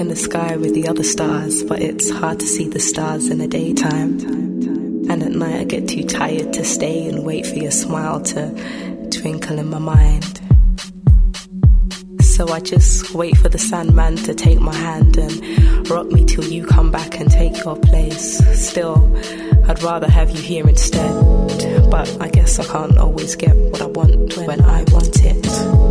In the sky with the other stars, but it's hard to see the stars in the daytime. And at night I get too tired to stay and wait for your smile to twinkle in my mind. So I just wait for the Sandman to take my hand and rock me till you come back and take your place. Still, I'd rather have you here instead. But I guess I can't always get what I want when I want it.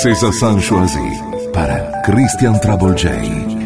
Aperitif. Les César San choisis para Christian Trouble J.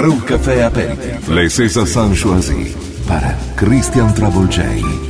Groove Café Aperitif. Les César sont choisis par Christian Travolgei.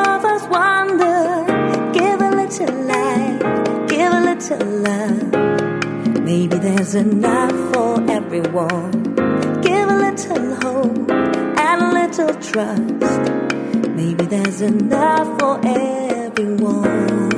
Maybe there's enough for everyone. Give a little hope and a little trust. Maybe there's enough for everyone.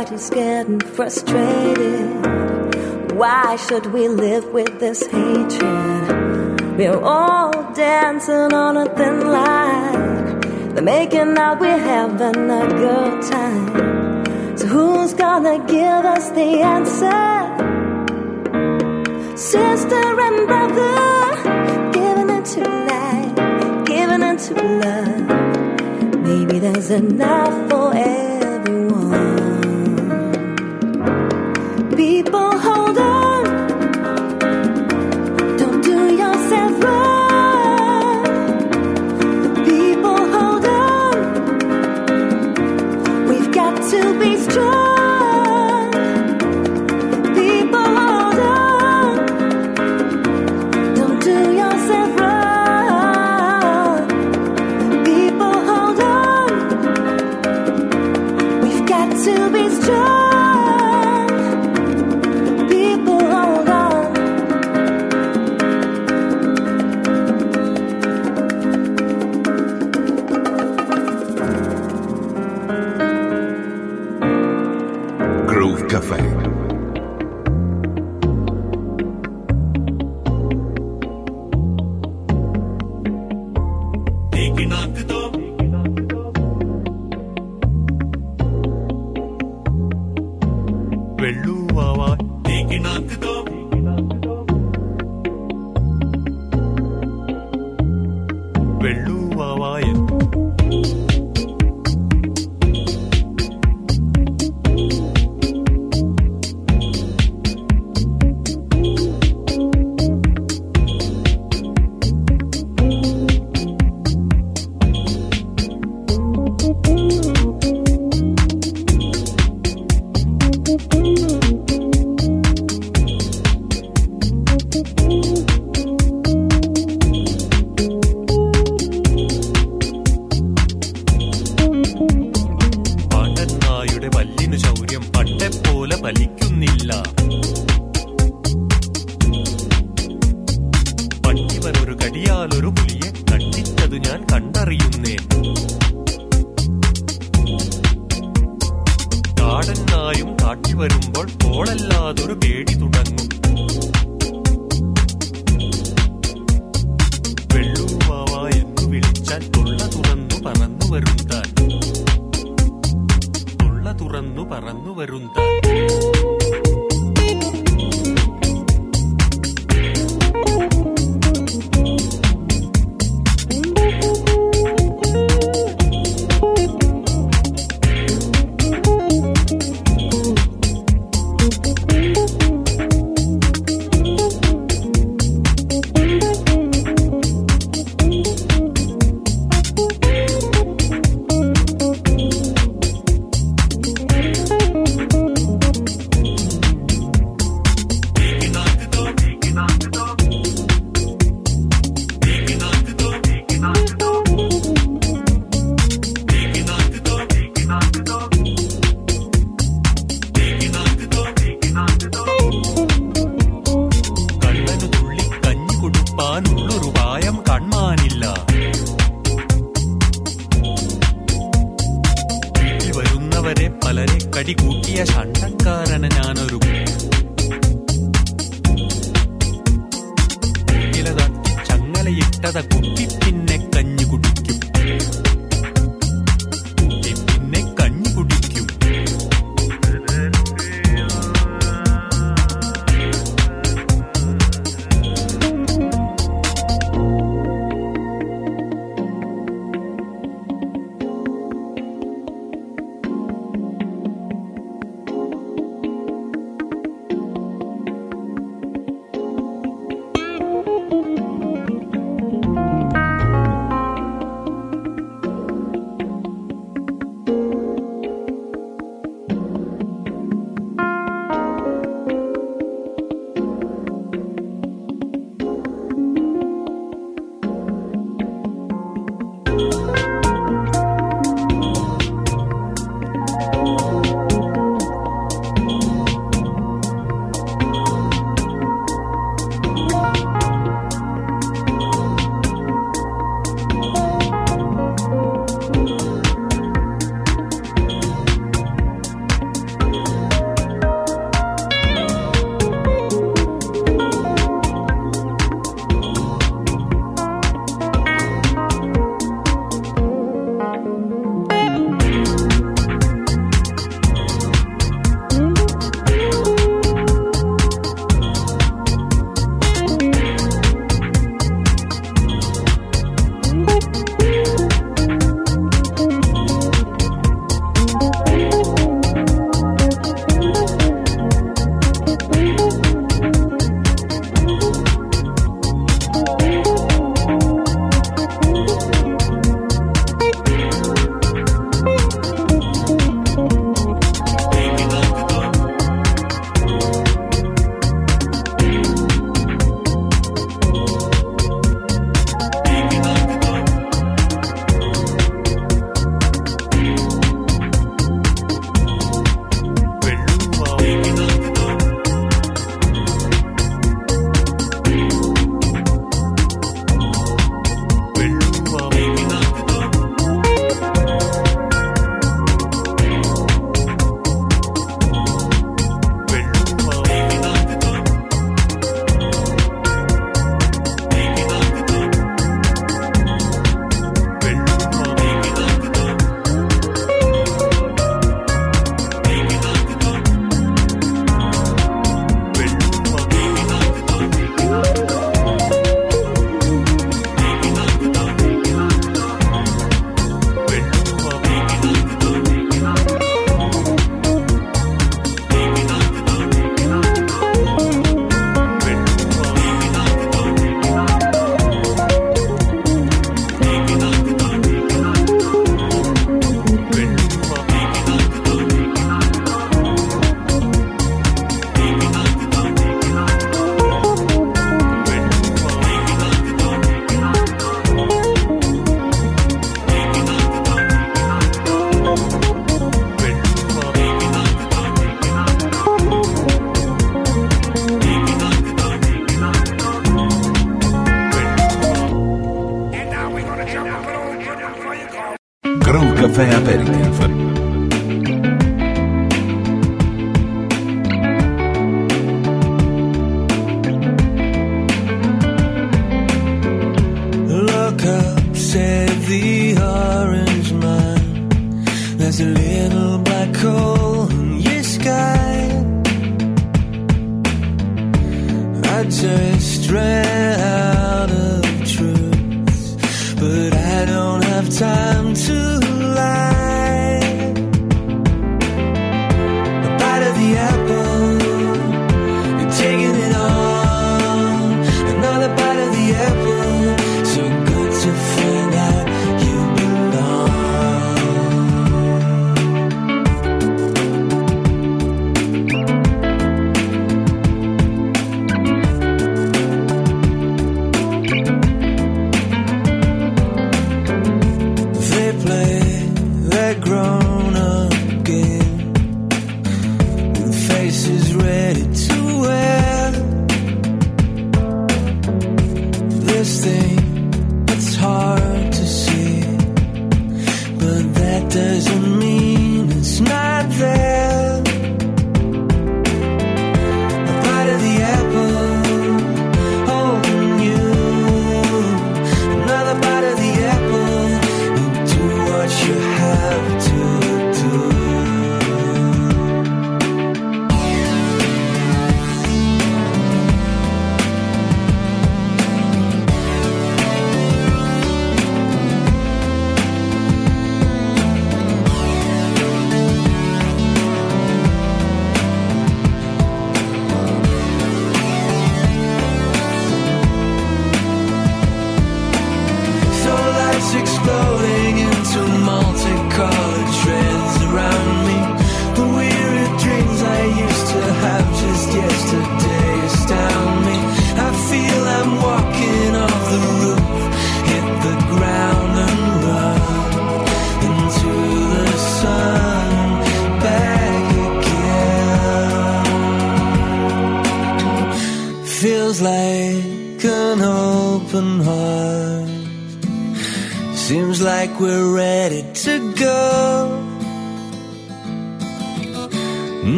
Everybody's getting frustrated. Why should we live with this hatred? We're all dancing on a thin line. They're making out we're having a good time. So who's gonna give us the answer? Sister and brother, giving it to light, giving it to love. Maybe there's enough for everyone. Groove Café.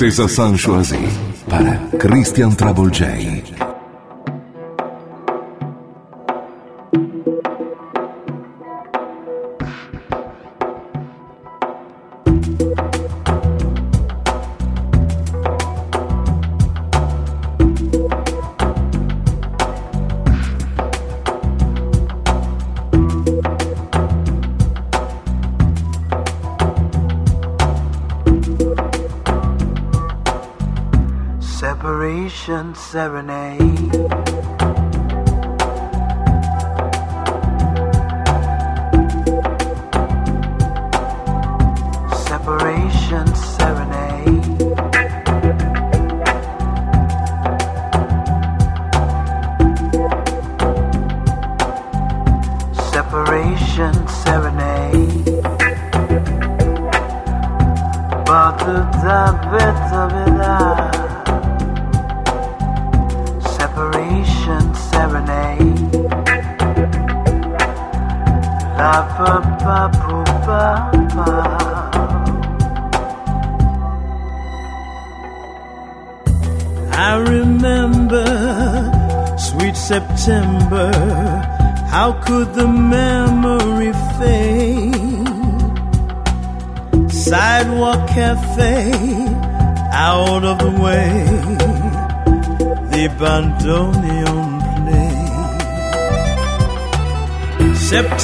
Aperitif. Les César San choisis para Christian Trouble J.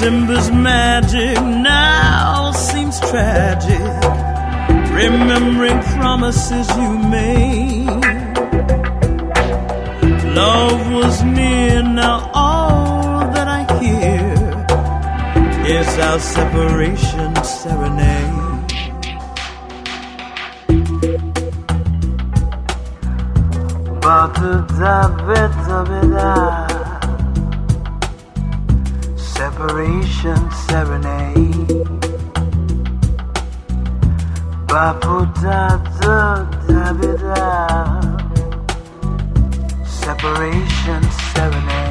September's magic now seems tragic. Remembering promises you made. Love was near, now all that I hear is our separation serenade. But the separation serenade. Ba-pu-da, da, da, da, Separation serenade.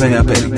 pain à.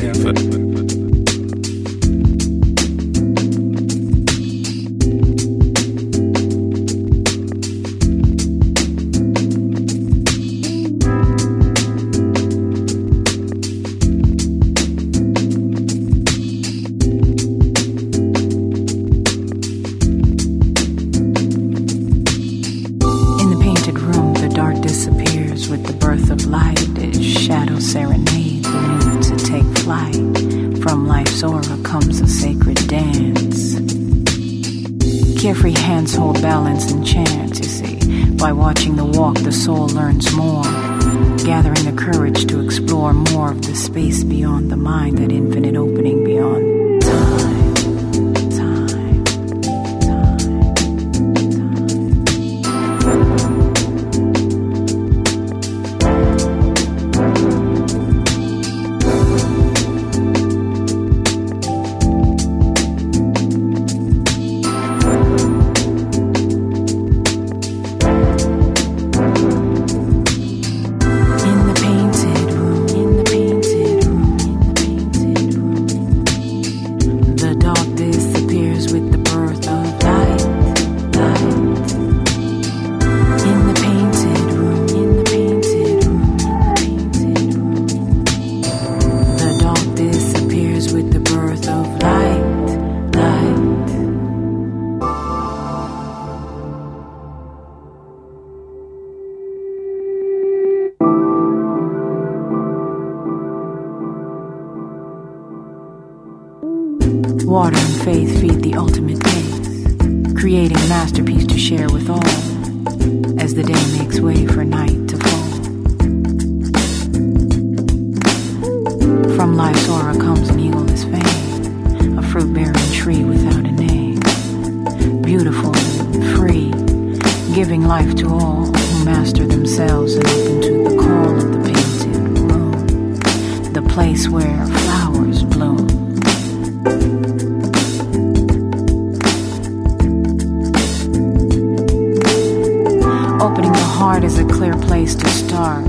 heart is a clear place to start,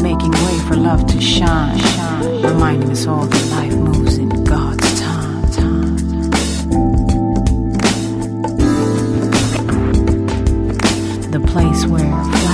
making way for love to shine, shine reminding us all that life moves in God's time. time. The place where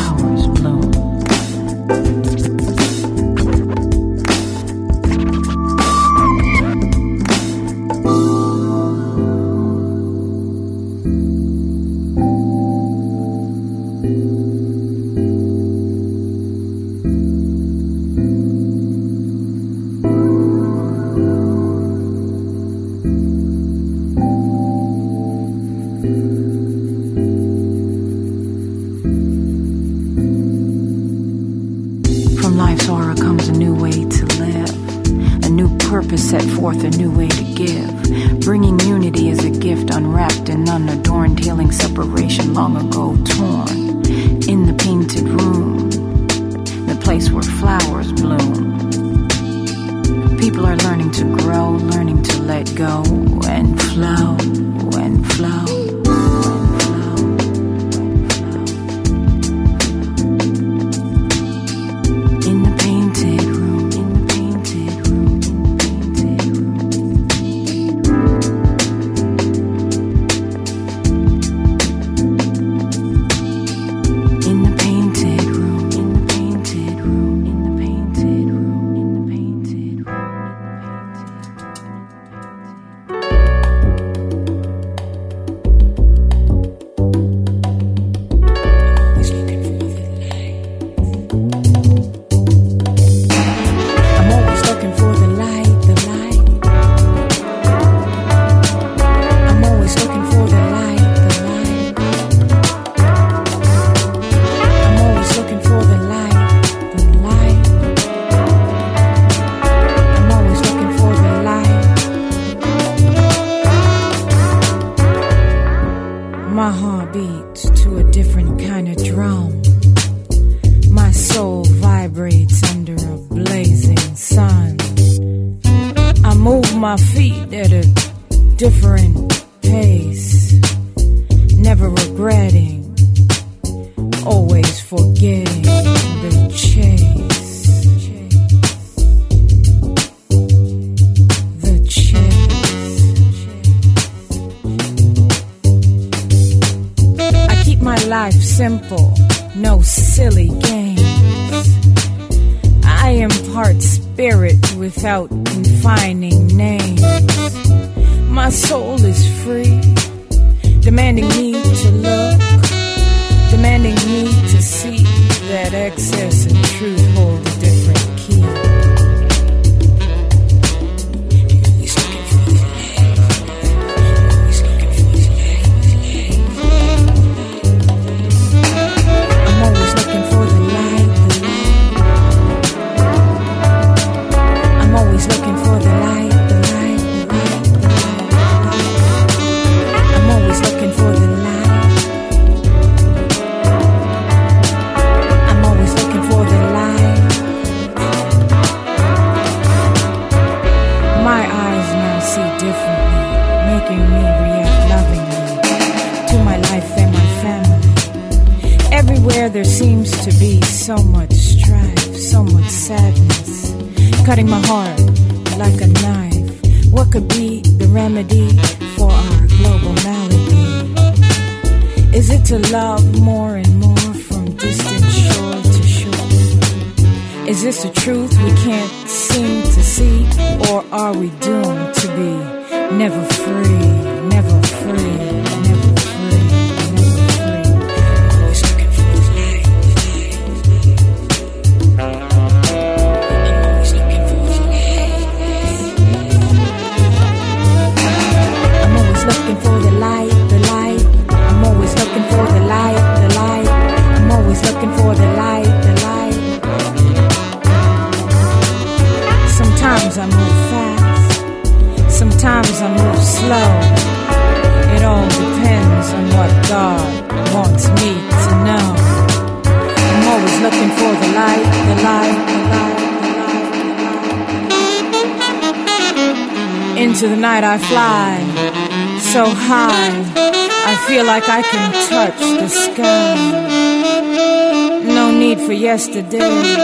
yesterdays,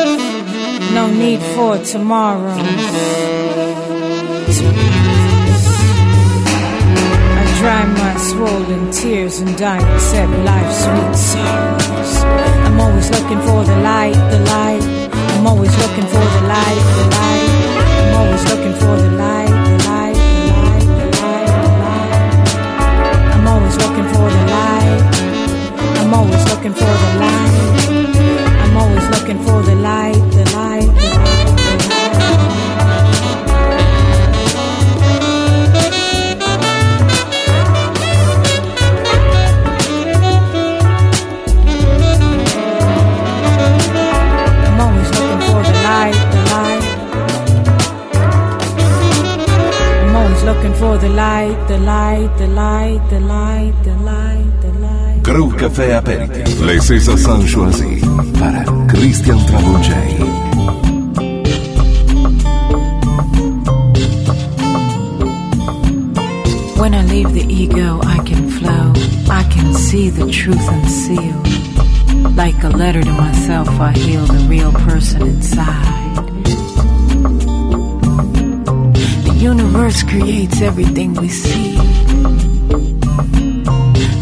no need for tomorrows. I dry my swollen tears and I accept life's sweet sorrows. I'm always looking for the light, the light. I'm always looking for the light, the light. I'm always looking for the light, the light, the light, the light, the light. I'm always looking for the light. I'm always looking for the light looking for the light, the light, the light. The light. looking for the light, the light, the light, the light, the light. Café para Christian When I leave the ego, I can flow. I can see the truth unsealed. Like a letter to myself, I heal the real person inside. The universe creates everything we see.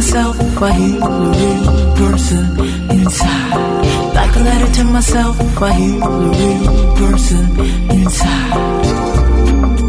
myself if I hate a real person inside. Like a letter to myself if I hate a real person inside.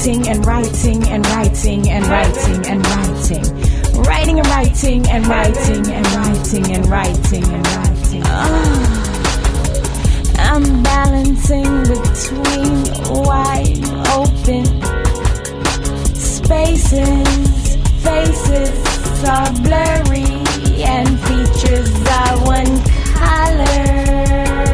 writing and writing and writing and writing and writing. Writing and writing and writing and writing and writing and writing. Ah. I'm balancing between wide open spaces. Faces are blurry and features are one color.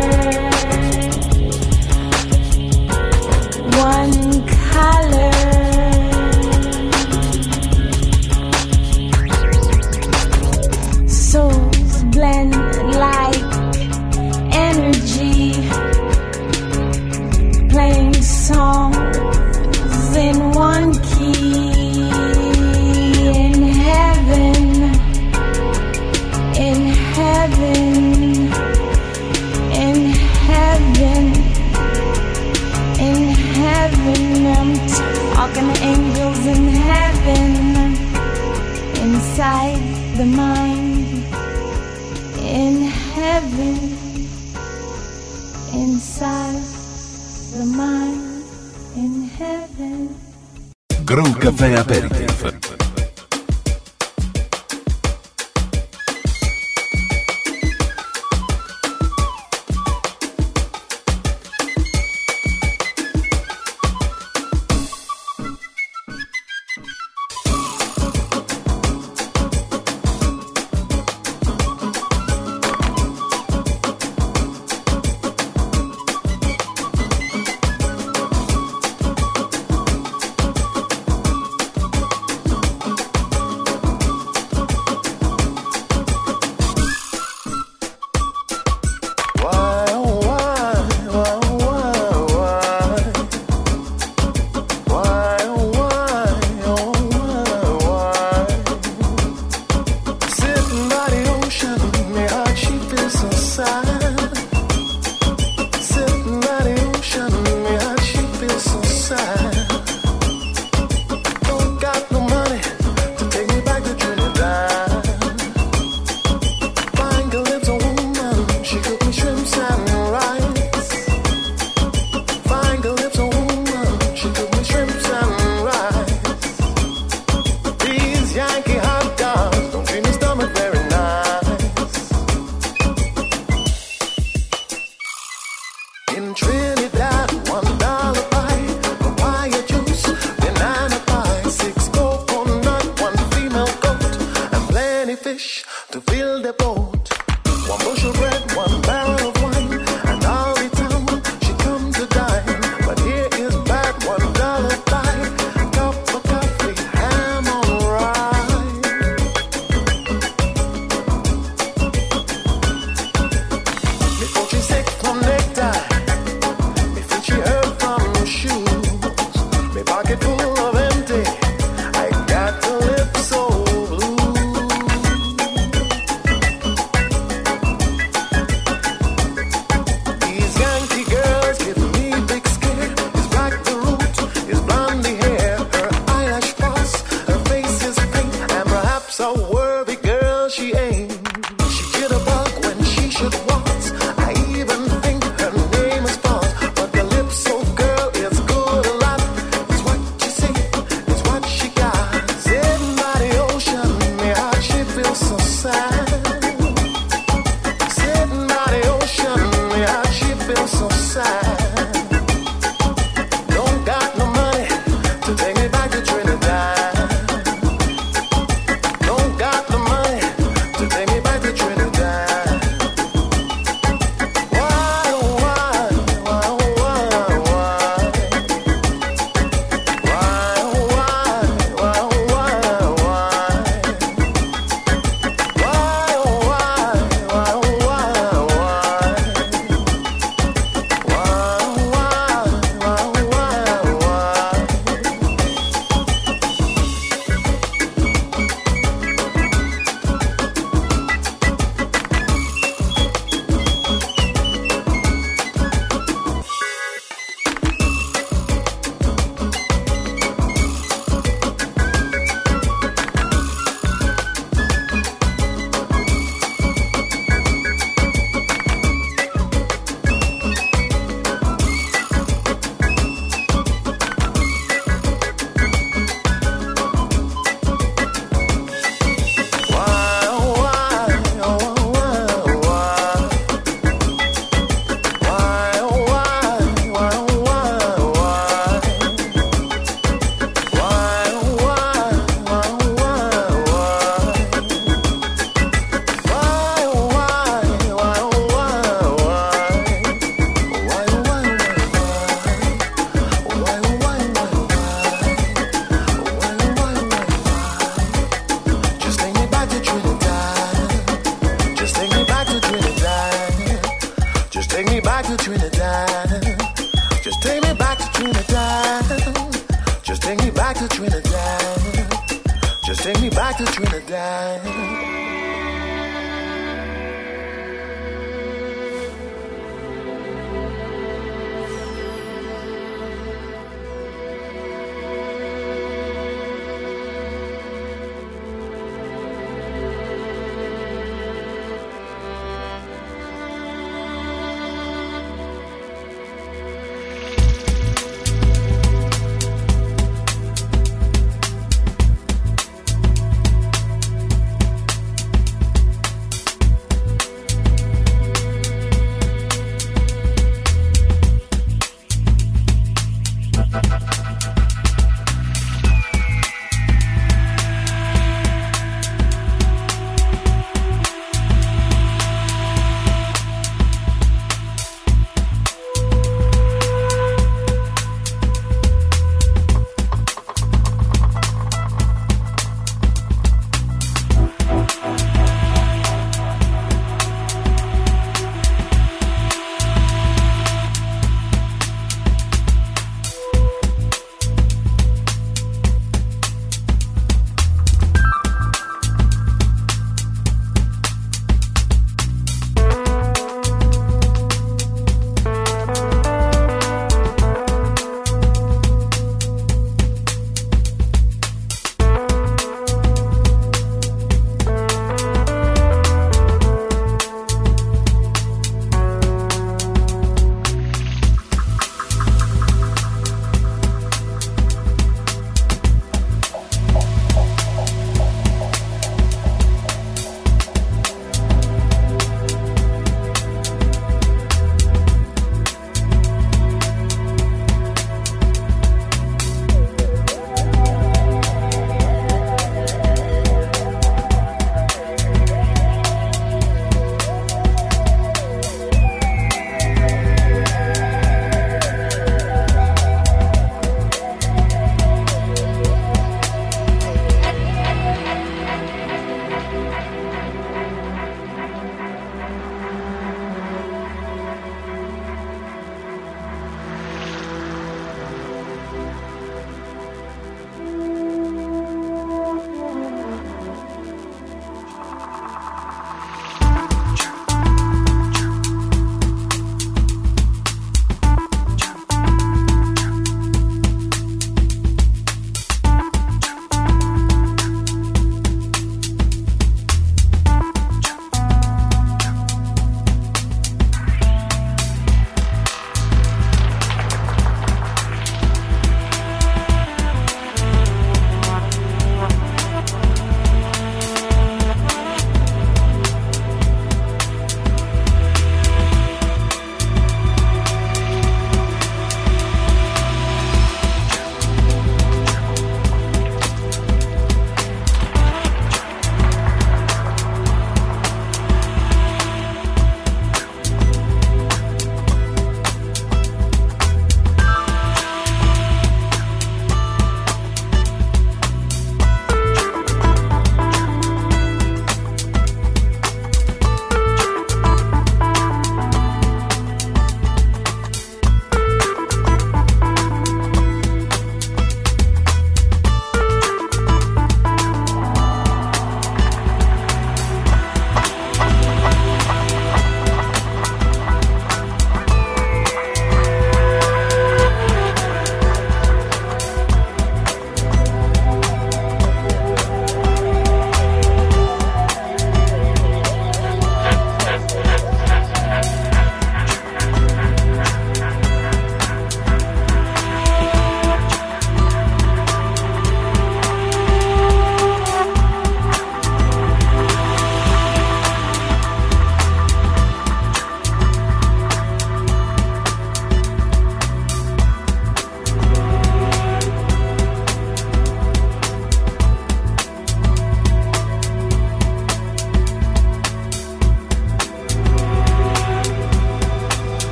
Talking to angels in heaven, inside the mind, in heaven, inside the mind, in heaven. Grow Café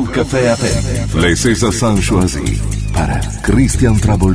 Café à Les César sont choisis par Christian Trouble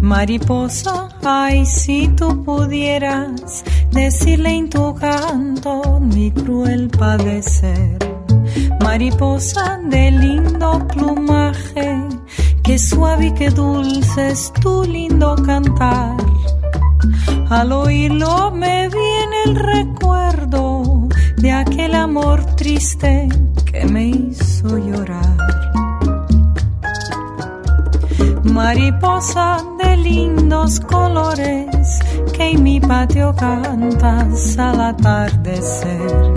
Mariposa, ay, si tú pudieras decirle en tu canto mi cruel padecer. Mariposa de lindo plumaje, que suave y que dulce es tu lindo cantar. Al oírlo me viene el recuerdo de aquel amor triste que me hizo llorar. Mariposa de lindos colores que en mi patio cantas al atardecer.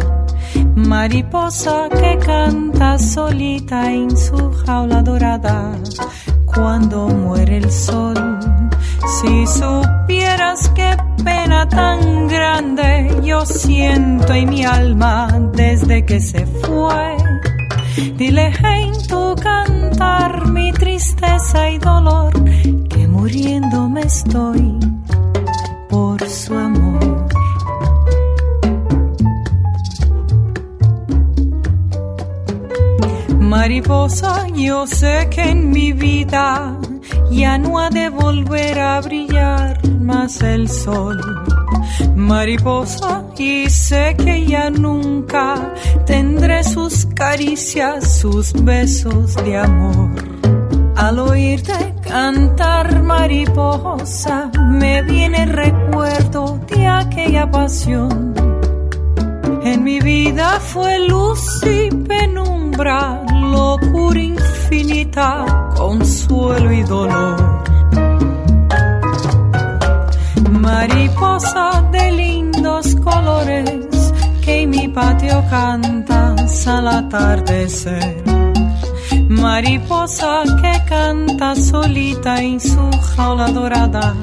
Mariposa que canta solita en su jaula dorada cuando muere el sol. Si supieras qué pena tan grande yo siento en mi alma desde que se fue. Dile en tu cantar mi tristeza y dolor, que muriéndome estoy por su amor. Mariposa, yo sé que en mi vida ya no ha de volver a brillar más el sol. Mariposa, y sé que ya nunca tendré sus caricias, sus besos de amor. Al oírte cantar mariposa, me viene el recuerdo de aquella pasión. En mi vida fue luz y penumbra, locura infinita, consuelo y dolor. Mariposa de lindos colores que en mi patio cantas al atardecer. Mariposa que canta solita en su jaula dorada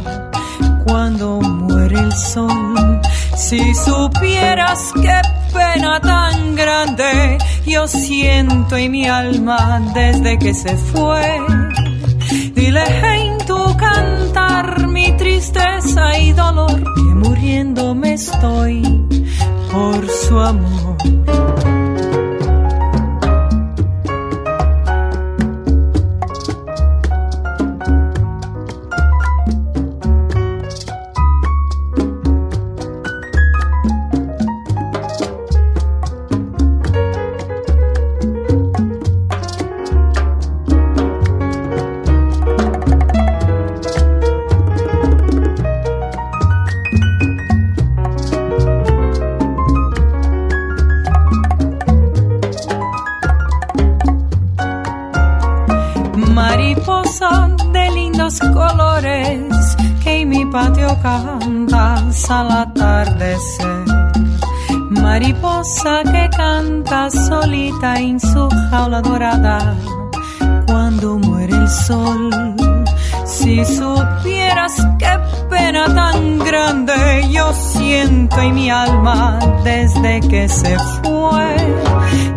cuando muere el sol. Si supieras qué pena tan grande yo siento en mi alma desde que se fue. Dile en tu cantar mi tristeza y dolor que muriéndome estoy por su amor. Jaula dorada cuando muere el sol. Si supieras qué pena tan grande yo siento en mi alma desde que se fue.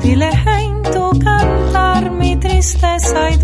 Dile en tu cantar mi tristeza y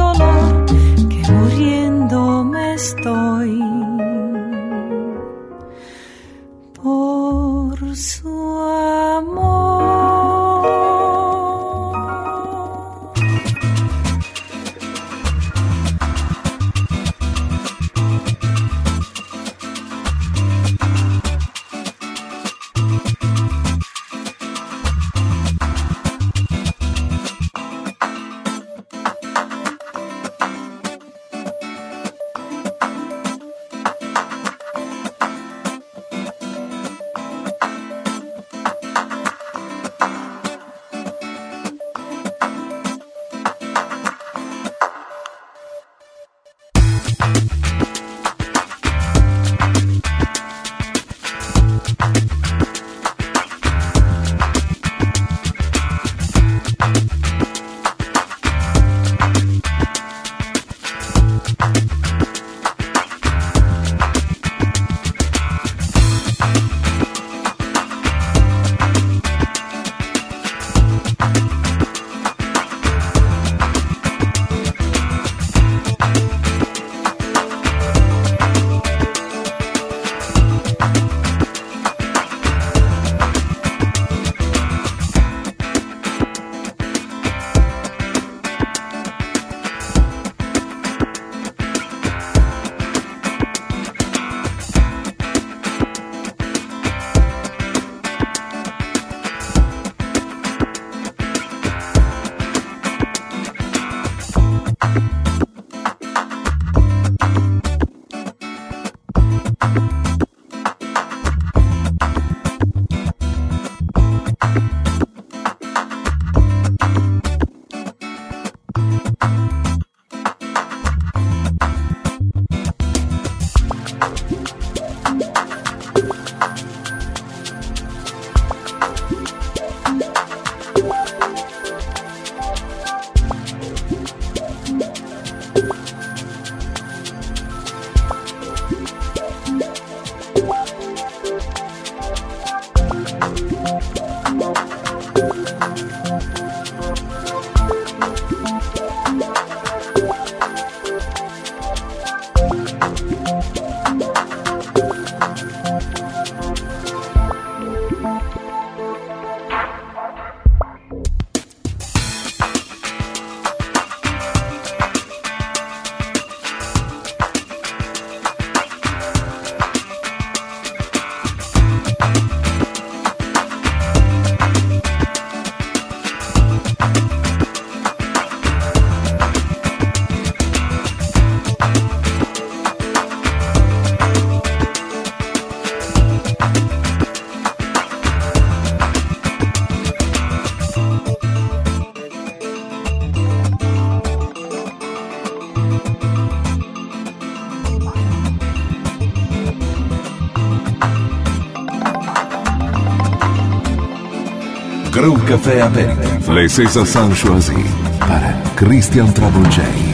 Groove Café Aperitif. Les César sont choisis par Christian Travolgei.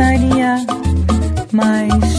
pensaria, mas